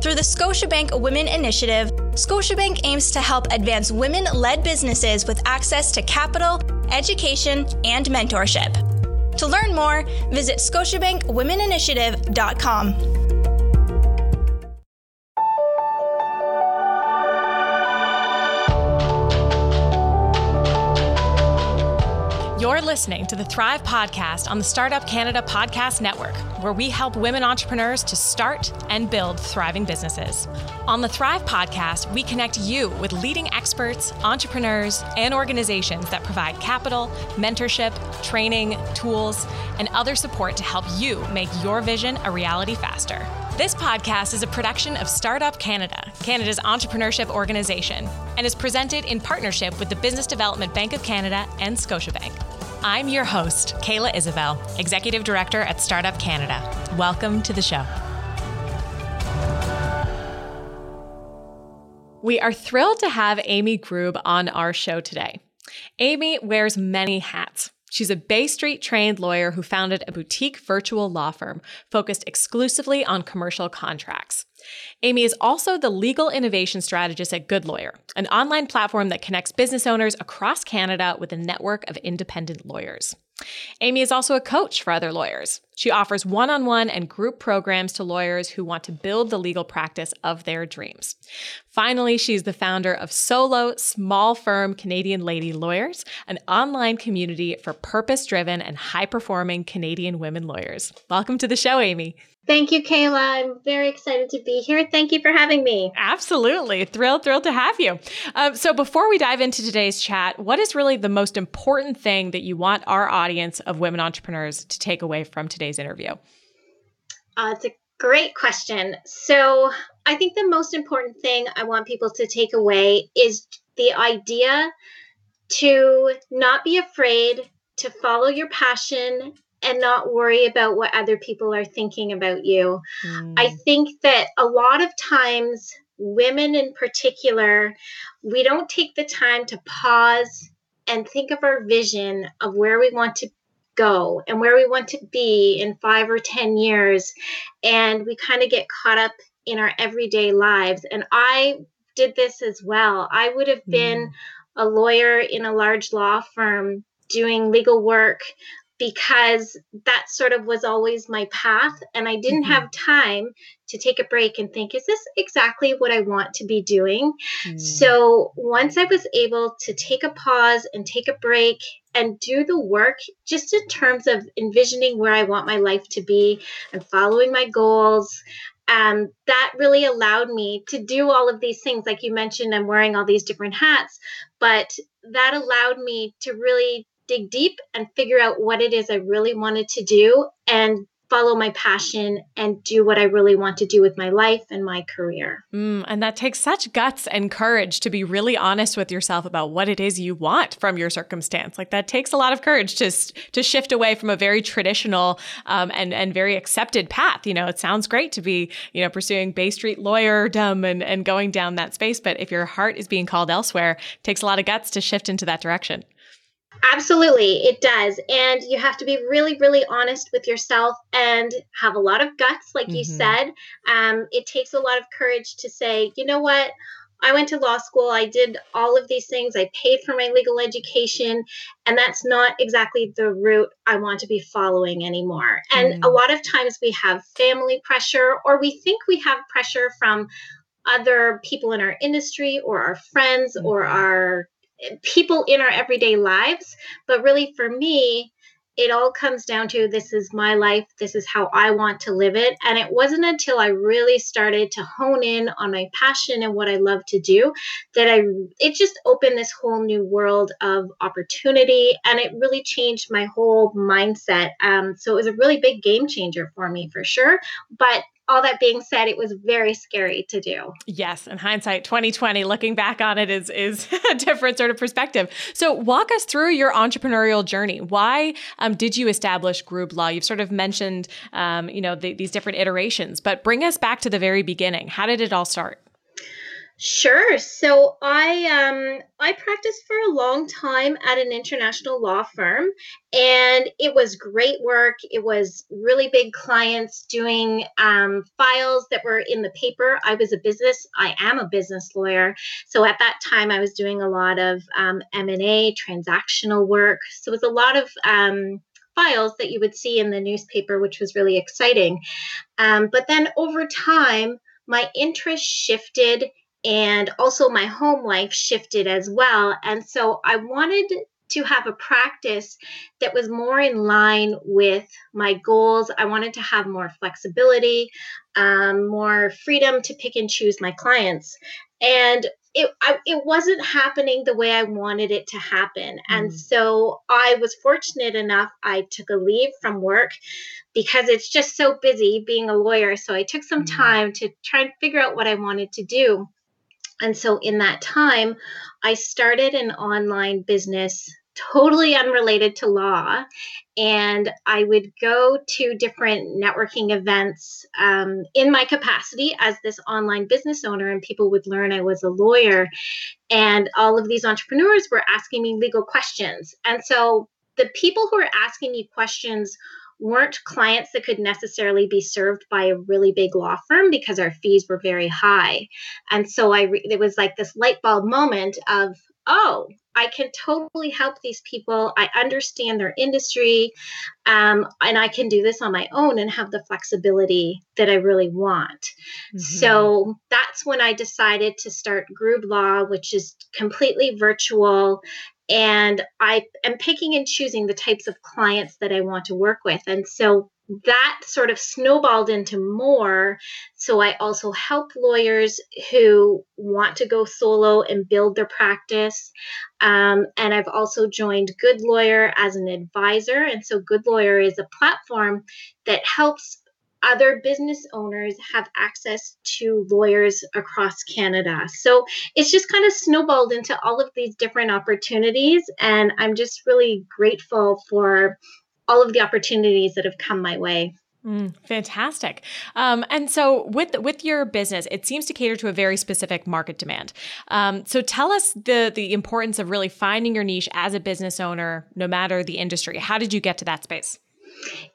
Through the Scotiabank Women Initiative, Scotiabank aims to help advance women led businesses with access to capital, education, and mentorship. To learn more, visit ScotiabankWomenInitiative.com. You're listening to the Thrive Podcast on the Startup Canada Podcast Network, where we help women entrepreneurs to start and build thriving businesses. On the Thrive Podcast, we connect you with leading experts, entrepreneurs, and organizations that provide capital, mentorship, training, tools, and other support to help you make your vision a reality faster. This podcast is a production of Startup Canada, Canada's entrepreneurship organization, and is presented in partnership with the Business Development Bank of Canada and Scotiabank. I'm your host, Kayla Isabelle, Executive Director at Startup Canada. Welcome to the show. We are thrilled to have Amy Grube on our show today. Amy wears many hats. She's a Bay Street trained lawyer who founded a boutique virtual law firm focused exclusively on commercial contracts. Amy is also the legal innovation strategist at Good Lawyer, an online platform that connects business owners across Canada with a network of independent lawyers. Amy is also a coach for other lawyers. She offers one on one and group programs to lawyers who want to build the legal practice of their dreams. Finally, she's the founder of Solo Small Firm Canadian Lady Lawyers, an online community for purpose driven and high performing Canadian women lawyers. Welcome to the show, Amy. Thank you, Kayla. I'm very excited to be here. Thank you for having me. Absolutely. Thrilled, thrilled to have you. Um, so, before we dive into today's chat, what is really the most important thing that you want our audience of women entrepreneurs to take away from today's interview? Uh, it's a great question. So, I think the most important thing I want people to take away is the idea to not be afraid to follow your passion and not worry about what other people are thinking about you. Mm. I think that a lot of times, women in particular, we don't take the time to pause and think of our vision of where we want to go and where we want to be in five or 10 years. And we kind of get caught up in our everyday lives. And I did this as well. I would have been mm. a lawyer in a large law firm doing legal work because that sort of was always my path and i didn't mm-hmm. have time to take a break and think is this exactly what i want to be doing mm. so once i was able to take a pause and take a break and do the work just in terms of envisioning where i want my life to be and following my goals um, that really allowed me to do all of these things like you mentioned i'm wearing all these different hats but that allowed me to really dig deep and figure out what it is I really wanted to do and follow my passion and do what I really want to do with my life and my career. Mm, and that takes such guts and courage to be really honest with yourself about what it is you want from your circumstance. Like that takes a lot of courage to to shift away from a very traditional um, and and very accepted path. You know, it sounds great to be you know pursuing Bay Street lawyerdom and and going down that space, but if your heart is being called elsewhere, it takes a lot of guts to shift into that direction. Absolutely, it does. And you have to be really, really honest with yourself and have a lot of guts, like mm-hmm. you said. Um, it takes a lot of courage to say, you know what? I went to law school. I did all of these things. I paid for my legal education, and that's not exactly the route I want to be following anymore. And mm. a lot of times we have family pressure, or we think we have pressure from other people in our industry, or our friends, mm. or our people in our everyday lives. But really, for me, it all comes down to this is my life, this is how I want to live it. And it wasn't until I really started to hone in on my passion and what I love to do that I it just opened this whole new world of opportunity and it really changed my whole mindset. Um, so it was a really big game changer for me for sure. But all that being said, it was very scary to do. Yes, in hindsight, 2020, looking back on it is is a different sort of perspective. So, walk us through your entrepreneurial journey. Why um, did you establish Grube Law? You've sort of mentioned, um, you know, the, these different iterations, but bring us back to the very beginning. How did it all start? Sure. So I um I practiced for a long time at an international law firm and it was great work. It was really big clients doing um, files that were in the paper. I was a business I am a business lawyer. So at that time I was doing a lot of um, M&A transactional work. So it was a lot of um, files that you would see in the newspaper, which was really exciting. Um, but then over time, my interest shifted and also my home life shifted as well. And so I wanted to have a practice that was more in line with my goals. I wanted to have more flexibility, um, more freedom to pick and choose my clients. And it I, it wasn't happening the way I wanted it to happen. Mm. And so I was fortunate enough I took a leave from work because it's just so busy being a lawyer. So I took some mm. time to try and figure out what I wanted to do. And so in that time, I started an online business totally unrelated to law. And I would go to different networking events um, in my capacity as this online business owner, and people would learn I was a lawyer. And all of these entrepreneurs were asking me legal questions. And so the people who are asking me questions weren't clients that could necessarily be served by a really big law firm because our fees were very high. And so I re- it was like this light bulb moment of, oh, I can totally help these people. I understand their industry, um, and I can do this on my own and have the flexibility that I really want. Mm-hmm. So that's when I decided to start Grube Law, which is completely virtual and I am picking and choosing the types of clients that I want to work with. And so that sort of snowballed into more. So I also help lawyers who want to go solo and build their practice. Um, and I've also joined Good Lawyer as an advisor. And so Good Lawyer is a platform that helps other business owners have access to lawyers across Canada. So it's just kind of snowballed into all of these different opportunities. And I'm just really grateful for all of the opportunities that have come my way. Mm, fantastic. Um, and so, with with your business, it seems to cater to a very specific market demand. Um, so, tell us the the importance of really finding your niche as a business owner, no matter the industry. How did you get to that space?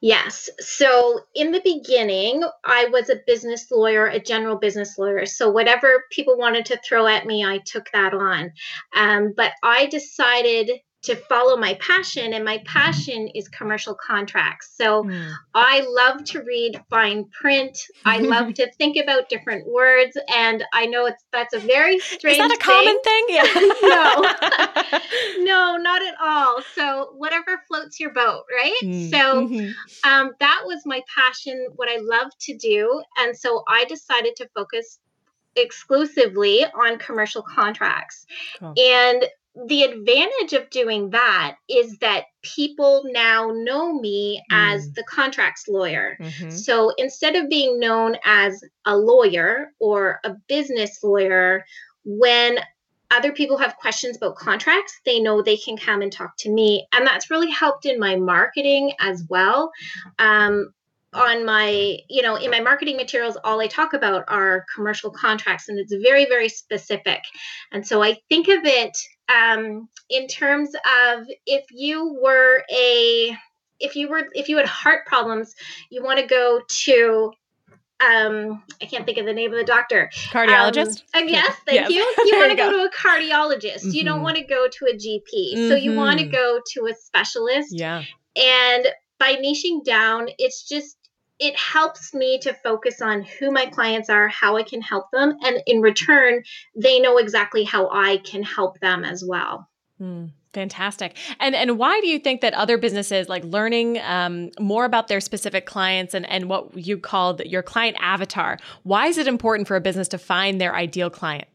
Yes. So in the beginning, I was a business lawyer, a general business lawyer. So whatever people wanted to throw at me, I took that on. Um, but I decided to follow my passion and my passion is commercial contracts so mm. i love to read fine print i love to think about different words and i know it's that's a very strange is that a common thing, thing? yeah no no not at all so whatever floats your boat right mm. so mm-hmm. um, that was my passion what i love to do and so i decided to focus exclusively on commercial contracts. Cool. And the advantage of doing that is that people now know me mm. as the contracts lawyer. Mm-hmm. So instead of being known as a lawyer or a business lawyer, when other people have questions about contracts, they know they can come and talk to me. And that's really helped in my marketing as well. Um, on my you know in my marketing materials all i talk about are commercial contracts and it's very very specific and so i think of it um, in terms of if you were a if you were if you had heart problems you want to go to um i can't think of the name of the doctor cardiologist um, yes thank yes. you you want to go, go, to a cardiologist mm-hmm. you don't mm-hmm. want to go to a gp mm-hmm. so you want to go to a specialist yeah and by niching down it's just it helps me to focus on who my clients are, how I can help them, and in return, they know exactly how I can help them as well. Mm, fantastic. And and why do you think that other businesses like learning um, more about their specific clients and and what you called your client avatar? Why is it important for a business to find their ideal client?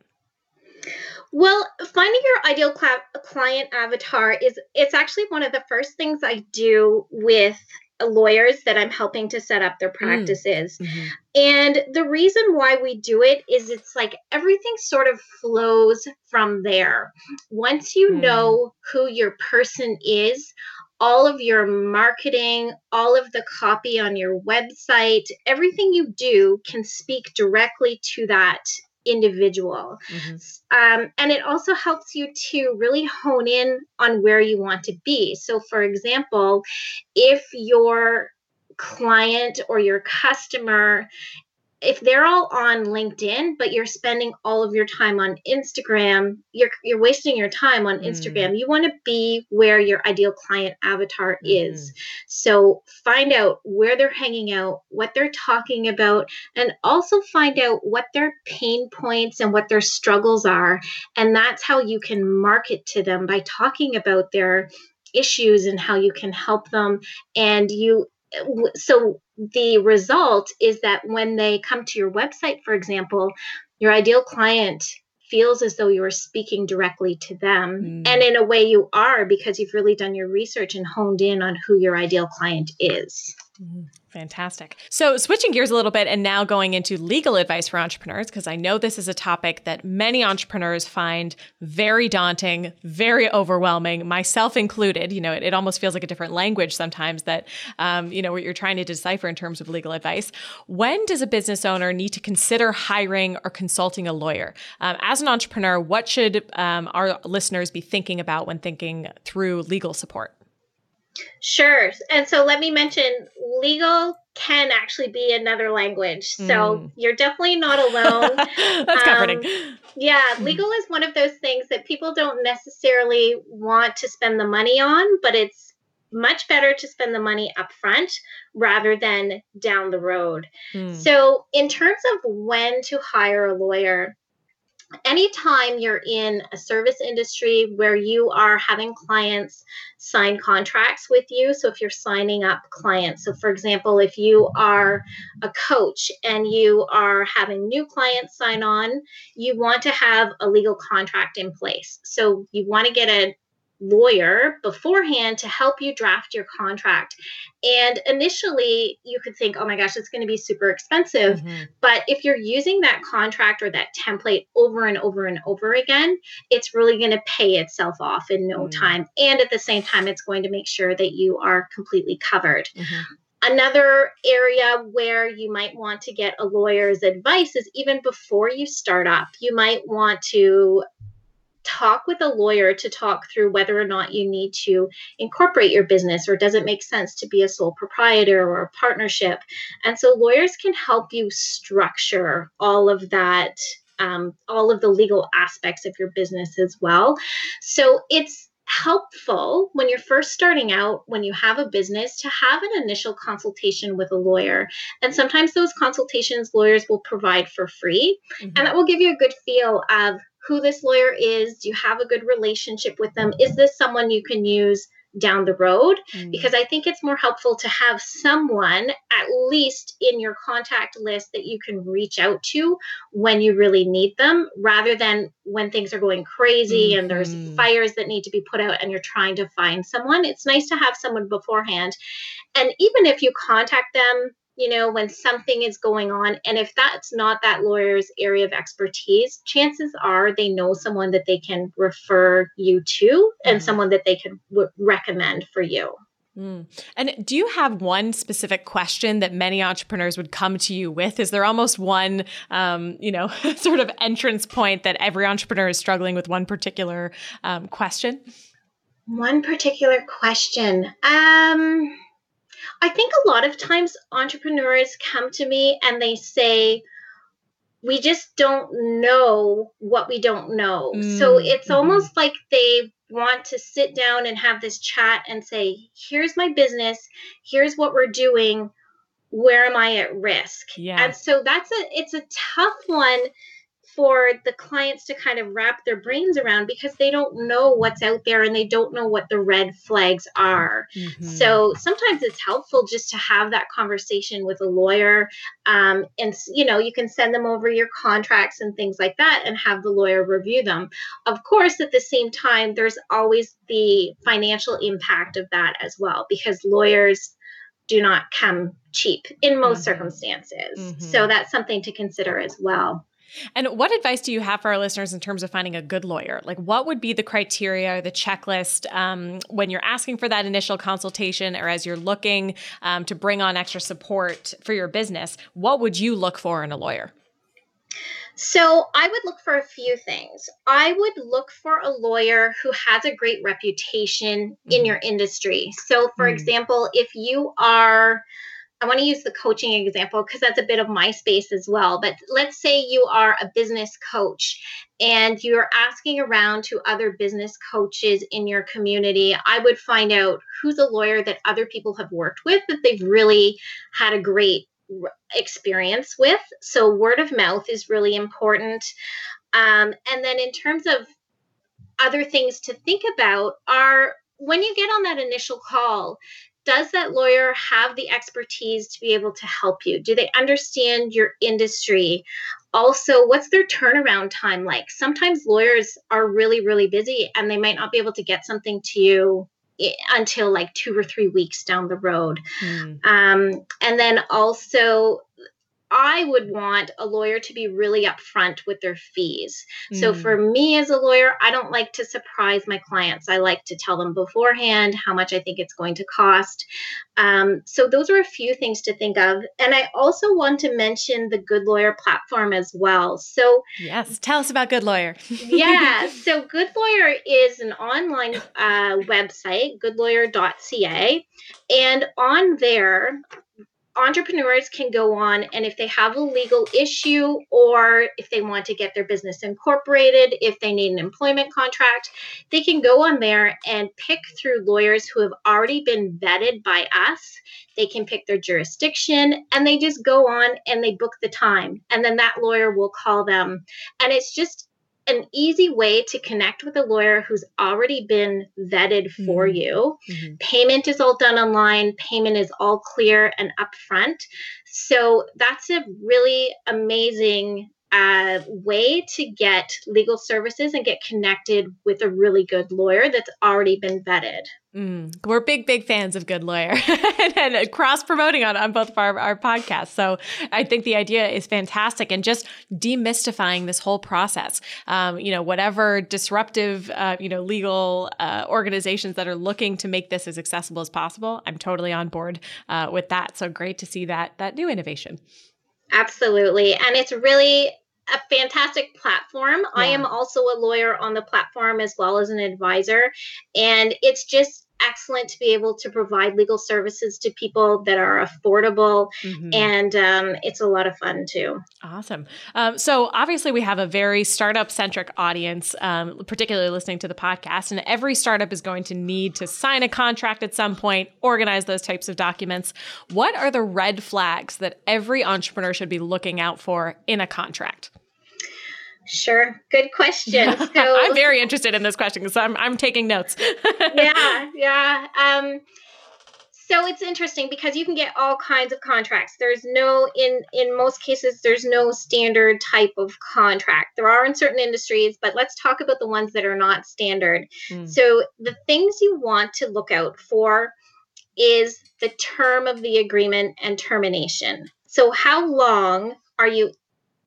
Well, finding your ideal cl- client avatar is it's actually one of the first things I do with lawyers that I'm helping to set up their mm. practices. Mm-hmm. And the reason why we do it is it's like everything sort of flows from there. Once you mm. know who your person is, all of your marketing, all of the copy on your website, everything you do can speak directly to that individual. Mm-hmm. Um, and it also helps you to really hone in on where you want to be. So, for example, if your client or your customer if they're all on LinkedIn, but you're spending all of your time on Instagram, you're you're wasting your time on Instagram. Mm. You want to be where your ideal client avatar mm. is. So find out where they're hanging out, what they're talking about, and also find out what their pain points and what their struggles are. And that's how you can market to them by talking about their issues and how you can help them and you so the result is that when they come to your website, for example, your ideal client feels as though you are speaking directly to them. Mm. And in a way, you are because you've really done your research and honed in on who your ideal client is. Fantastic. So, switching gears a little bit and now going into legal advice for entrepreneurs, because I know this is a topic that many entrepreneurs find very daunting, very overwhelming, myself included. You know, it, it almost feels like a different language sometimes that, um, you know, what you're trying to decipher in terms of legal advice. When does a business owner need to consider hiring or consulting a lawyer? Um, as an entrepreneur, what should um, our listeners be thinking about when thinking through legal support? Sure. And so let me mention legal can actually be another language. So mm. you're definitely not alone. That's comforting. Um, yeah, legal is one of those things that people don't necessarily want to spend the money on, but it's much better to spend the money up front rather than down the road. Mm. So, in terms of when to hire a lawyer, anytime you're in a service industry where you are having clients sign contracts with you so if you're signing up clients so for example if you are a coach and you are having new clients sign on you want to have a legal contract in place. So you want to get a lawyer beforehand to help you draft your contract. And initially, you could think, oh my gosh, it's going to be super expensive. Mm-hmm. But if you're using that contract or that template over and over and over again, it's really going to pay itself off in no mm-hmm. time. And at the same time, it's going to make sure that you are completely covered. Mm-hmm. Another area where you might want to get a lawyer's advice is even before you start up, you might want to talk with a lawyer to talk through whether or not you need to incorporate your business or does it make sense to be a sole proprietor or a partnership. And so lawyers can help you structure all of that, um, all of the legal aspects of your business as well. So it's helpful when you're first starting out, when you have a business, to have an initial consultation with a lawyer. And sometimes those consultations lawyers will provide for free. Mm-hmm. And that will give you a good feel of who this lawyer is. Do you have a good relationship with them? Is this someone you can use down the road? Mm. Because I think it's more helpful to have someone at least in your contact list that you can reach out to when you really need them rather than when things are going crazy mm-hmm. and there's mm-hmm. fires that need to be put out and you're trying to find someone. It's nice to have someone beforehand. And even if you contact them you know, when something is going on. And if that's not that lawyer's area of expertise, chances are they know someone that they can refer you to and mm. someone that they can w- recommend for you. Mm. And do you have one specific question that many entrepreneurs would come to you with? Is there almost one, um, you know, sort of entrance point that every entrepreneur is struggling with one particular um, question? One particular question. Um, I think a lot of times entrepreneurs come to me and they say, we just don't know what we don't know. Mm-hmm. So it's almost like they want to sit down and have this chat and say, here's my business, here's what we're doing, where am I at risk? Yeah. And so that's a it's a tough one for the clients to kind of wrap their brains around because they don't know what's out there and they don't know what the red flags are. Mm-hmm. So sometimes it's helpful just to have that conversation with a lawyer. Um, and, you know, you can send them over your contracts and things like that and have the lawyer review them. Of course, at the same time, there's always the financial impact of that as well because lawyers do not come cheap in most mm-hmm. circumstances. Mm-hmm. So that's something to consider as well. And what advice do you have for our listeners in terms of finding a good lawyer? Like, what would be the criteria, the checklist um, when you're asking for that initial consultation or as you're looking um, to bring on extra support for your business? What would you look for in a lawyer? So I would look for a few things. I would look for a lawyer who has a great reputation mm-hmm. in your industry. So, for mm-hmm. example, if you are I want to use the coaching example because that's a bit of my space as well. But let's say you are a business coach and you're asking around to other business coaches in your community. I would find out who's a lawyer that other people have worked with that they've really had a great experience with. So word of mouth is really important. Um, and then in terms of other things to think about are when you get on that initial call, does that lawyer have the expertise to be able to help you? Do they understand your industry? Also, what's their turnaround time like? Sometimes lawyers are really, really busy and they might not be able to get something to you until like two or three weeks down the road. Mm. Um, and then also, I would want a lawyer to be really upfront with their fees. Mm. So for me as a lawyer, I don't like to surprise my clients. I like to tell them beforehand how much I think it's going to cost. Um, so those are a few things to think of. And I also want to mention the Good Lawyer platform as well. So yes, tell us about Good Lawyer. yeah, so Good Lawyer is an online uh, website, goodlawyer.ca, and on there entrepreneurs can go on and if they have a legal issue or if they want to get their business incorporated, if they need an employment contract, they can go on there and pick through lawyers who have already been vetted by us. They can pick their jurisdiction and they just go on and they book the time. And then that lawyer will call them. And it's just an easy way to connect with a lawyer who's already been vetted for mm-hmm. you. Mm-hmm. Payment is all done online, payment is all clear and upfront. So that's a really amazing uh, way to get legal services and get connected with a really good lawyer that's already been vetted. Mm, we're big, big fans of Good Lawyer and, and cross promoting on, on both of our, our podcasts. So I think the idea is fantastic and just demystifying this whole process. Um, you know, whatever disruptive, uh, you know, legal uh, organizations that are looking to make this as accessible as possible, I'm totally on board uh, with that. So great to see that that new innovation. Absolutely. And it's really a fantastic platform. Yeah. I am also a lawyer on the platform as well as an advisor. And it's just excellent to be able to provide legal services to people that are affordable mm-hmm. and um, it's a lot of fun too awesome um, so obviously we have a very startup centric audience um, particularly listening to the podcast and every startup is going to need to sign a contract at some point organize those types of documents what are the red flags that every entrepreneur should be looking out for in a contract Sure. Good question. So I'm very interested in this question because I'm I'm taking notes. yeah, yeah. Um, so it's interesting because you can get all kinds of contracts. There's no in in most cases there's no standard type of contract. There are in certain industries, but let's talk about the ones that are not standard. Mm. So the things you want to look out for is the term of the agreement and termination. So how long are you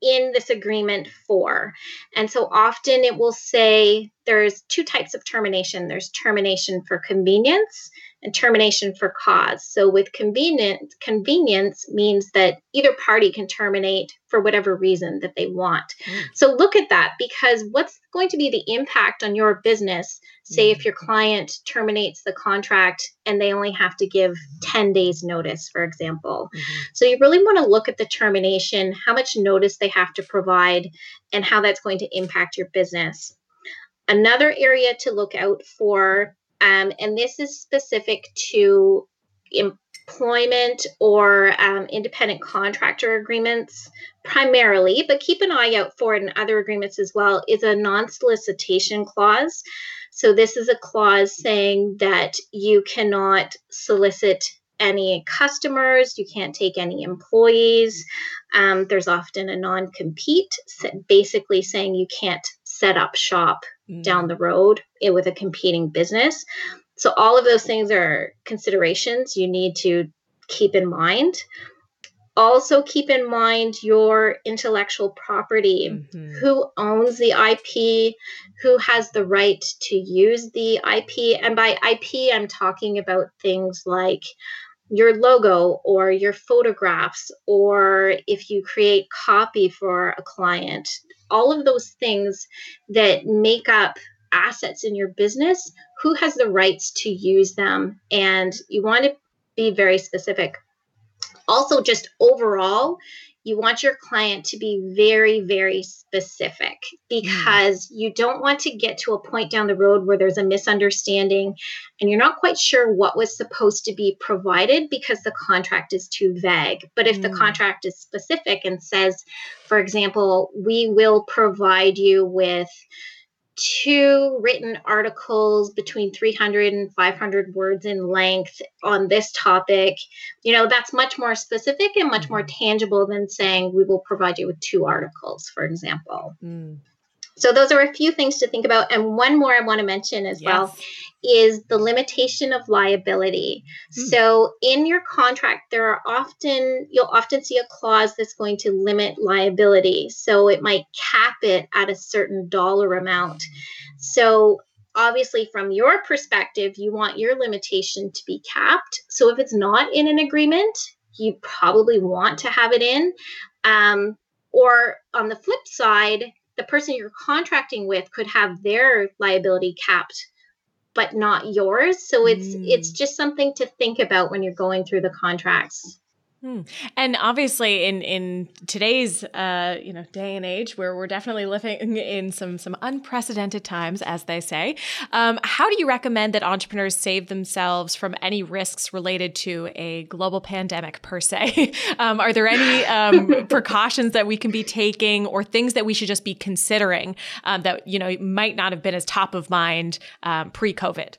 in this agreement for. And so often it will say there's two types of termination there's termination for convenience and termination for cause. So with convenience, convenience means that either party can terminate for whatever reason that they want. Mm. So look at that because what's going to be the impact on your business? Say if your client terminates the contract and they only have to give 10 days notice, for example. Mm-hmm. So you really want to look at the termination, how much notice they have to provide, and how that's going to impact your business. Another area to look out for um, and this is specific to employment or um, independent contractor agreements primarily, but keep an eye out for it in other agreements as well, is a non solicitation clause. So, this is a clause saying that you cannot solicit any customers, you can't take any employees. Um, there's often a non compete, basically saying you can't set up shop mm. down the road with a competing business. So all of those things are considerations you need to keep in mind also keep in mind your intellectual property mm-hmm. who owns the ip who has the right to use the ip and by ip i'm talking about things like your logo or your photographs or if you create copy for a client all of those things that make up assets in your business who has the rights to use them? And you want to be very specific also just overall you want your client to be very very specific because you don't want to get to a point down the road where there's a misunderstanding and you're not quite sure what was supposed to be provided because the contract is too vague but if mm. the contract is specific and says for example we will provide you with two written articles between 300 and 500 words in length on this topic you know that's much more specific and much more mm-hmm. tangible than saying we will provide you with two articles for example mm. So those are a few things to think about. And one more I want to mention as yes. well is the limitation of liability. Mm. So in your contract, there are often you'll often see a clause that's going to limit liability. So it might cap it at a certain dollar amount. So obviously from your perspective, you want your limitation to be capped. So if it's not in an agreement, you probably want to have it in. Um, or on the flip side, the person you're contracting with could have their liability capped but not yours so it's mm. it's just something to think about when you're going through the contracts Hmm. And obviously, in in today's uh, you know day and age, where we're definitely living in some some unprecedented times, as they say, um, how do you recommend that entrepreneurs save themselves from any risks related to a global pandemic per se? um, are there any um, precautions that we can be taking, or things that we should just be considering um, that you know might not have been as top of mind um, pre-COVID?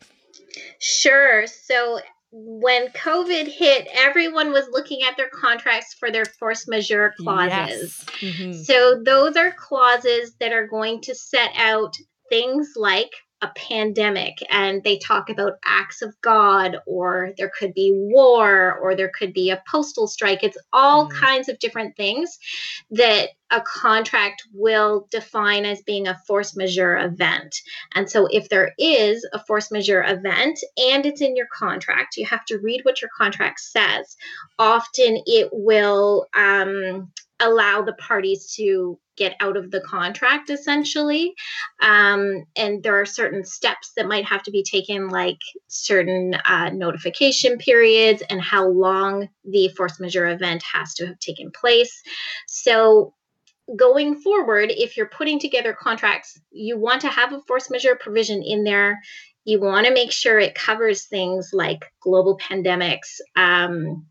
Sure. So when COVID hit, everyone was looking at their contracts for their force majeure clauses. Yes. Mm-hmm. So, those are clauses that are going to set out things like a pandemic and they talk about acts of God, or there could be war, or there could be a postal strike. It's all mm. kinds of different things that a contract will define as being a force majeure event. And so, if there is a force majeure event and it's in your contract, you have to read what your contract says. Often it will um, allow the parties to get out of the contract essentially um, and there are certain steps that might have to be taken like certain uh, notification periods and how long the force majeure event has to have taken place so going forward if you're putting together contracts you want to have a force majeure provision in there you want to make sure it covers things like global pandemics um,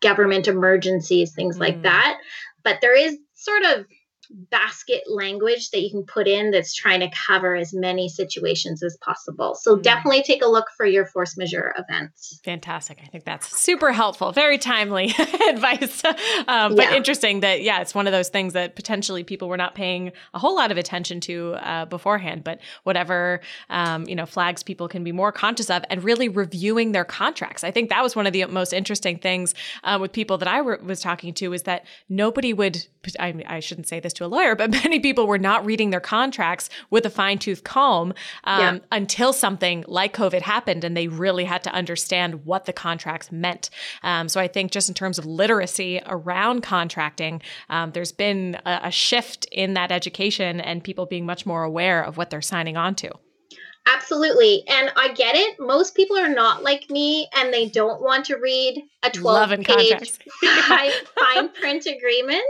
government emergencies things mm. like that but there is sort of basket language that you can put in that's trying to cover as many situations as possible. So mm. definitely take a look for your force majeure events. Fantastic. I think that's super helpful. Very timely advice. Um, but yeah. interesting that, yeah, it's one of those things that potentially people were not paying a whole lot of attention to uh, beforehand, but whatever, um, you know, flags people can be more conscious of and really reviewing their contracts. I think that was one of the most interesting things uh, with people that I was talking to is that nobody would, I, I shouldn't say this to a lawyer, but many people were not reading their contracts with a fine tooth comb um, yeah. until something like COVID happened and they really had to understand what the contracts meant. Um, so I think just in terms of literacy around contracting, um, there's been a, a shift in that education and people being much more aware of what they're signing on to. Absolutely. And I get it. Most people are not like me and they don't want to read a 12 page fine print agreement.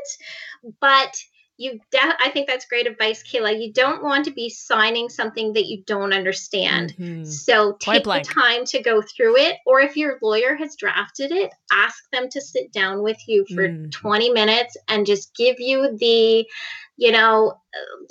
But you de- i think that's great advice kayla you don't want to be signing something that you don't understand mm-hmm. so take the time to go through it or if your lawyer has drafted it ask them to sit down with you for mm. 20 minutes and just give you the you know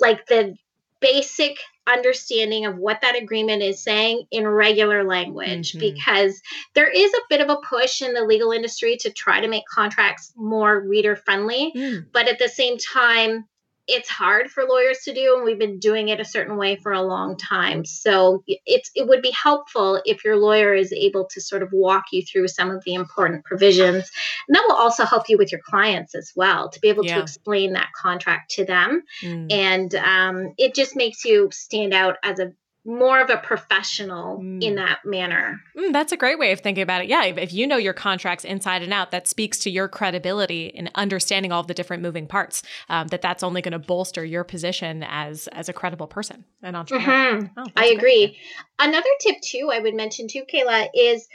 like the basic understanding of what that agreement is saying in regular language mm-hmm. because there is a bit of a push in the legal industry to try to make contracts more reader friendly mm. but at the same time it's hard for lawyers to do and we've been doing it a certain way for a long time so it's it would be helpful if your lawyer is able to sort of walk you through some of the important provisions and that will also help you with your clients as well to be able yeah. to explain that contract to them mm. and um, it just makes you stand out as a more of a professional mm. in that manner. Mm, that's a great way of thinking about it. Yeah, if, if, you know your contracts inside and out, that speaks to your credibility in understanding all the different moving parts. Um, that that's only going to bolster your position as as a credible person, an entrepreneur. Mm-hmm. Oh, I agree. Another tip too, I would mention too, Kayla, is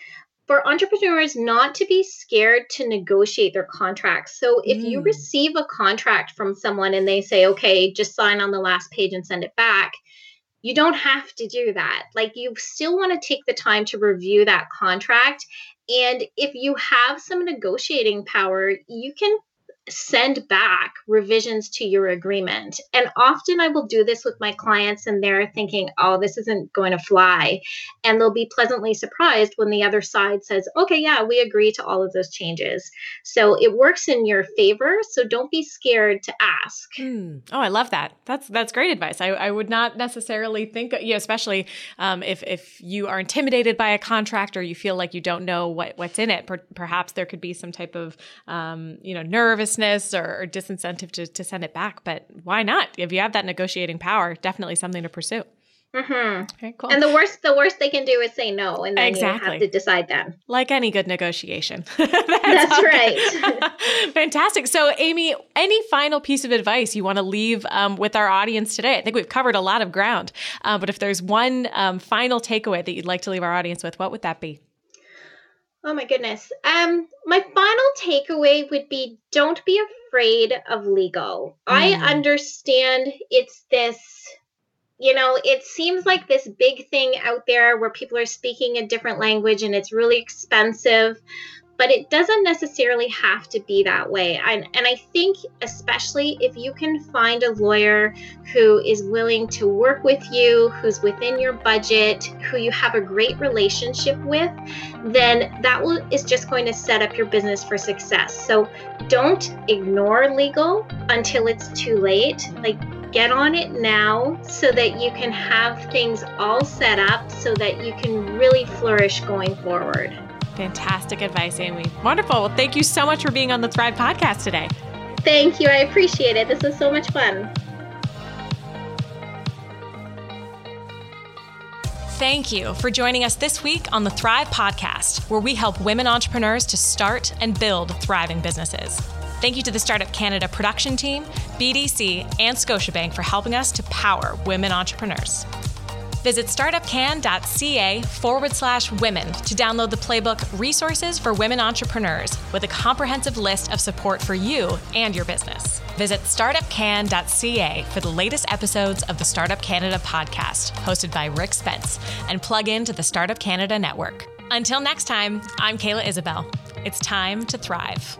for entrepreneurs not to be scared to negotiate their contracts. So if mm. you receive a contract from someone and they say, "Okay, just sign on the last page and send it back," you don't have to do that. Like you still want to take the time to review that contract. And if you have some negotiating power, you can send back revisions to your agreement. And often I will do this with my clients, and they're thinking, oh, this isn't going to fly. And they'll be pleasantly surprised when the other side says, okay, yeah, we agree to all of those changes. So it works in your favor. So don't be scared to ask. Mm. Oh, I love that. That's that's great advice. I, I would not necessarily think, know, especially um, if, if you are intimidated by a contract or you feel like you don't know what, what's in it, per- perhaps there could be some type of, um, you know, nervous or, or disincentive to, to send it back. But why not? If you have that negotiating power, definitely something to pursue. Mm-hmm. Okay, cool. And the worst, the worst they can do is say no, and then exactly. you have to decide then. Like any good negotiation. That's, That's right. Fantastic. So, Amy, any final piece of advice you want to leave um, with our audience today? I think we've covered a lot of ground, uh, but if there's one um, final takeaway that you'd like to leave our audience with, what would that be? Oh my goodness. Um, my final takeaway would be don't be afraid of legal. Mm. I understand it's this, you know, it seems like this big thing out there where people are speaking a different language and it's really expensive but it doesn't necessarily have to be that way. And, and I think, especially if you can find a lawyer who is willing to work with you, who's within your budget, who you have a great relationship with, then that will, is just going to set up your business for success. So don't ignore legal until it's too late. Like, get on it now so that you can have things all set up so that you can really flourish going forward. Fantastic advice, Amy. Wonderful. Well, thank you so much for being on the Thrive podcast today. Thank you. I appreciate it. This was so much fun. Thank you for joining us this week on the Thrive Podcast, where we help women entrepreneurs to start and build thriving businesses. Thank you to the Startup Canada production team, BDC, and Scotiabank for helping us to power women entrepreneurs. Visit startupcan.ca forward slash women to download the playbook Resources for Women Entrepreneurs with a comprehensive list of support for you and your business. Visit startupcan.ca for the latest episodes of the Startup Canada podcast, hosted by Rick Spence, and plug into the Startup Canada network. Until next time, I'm Kayla Isabelle. It's time to thrive.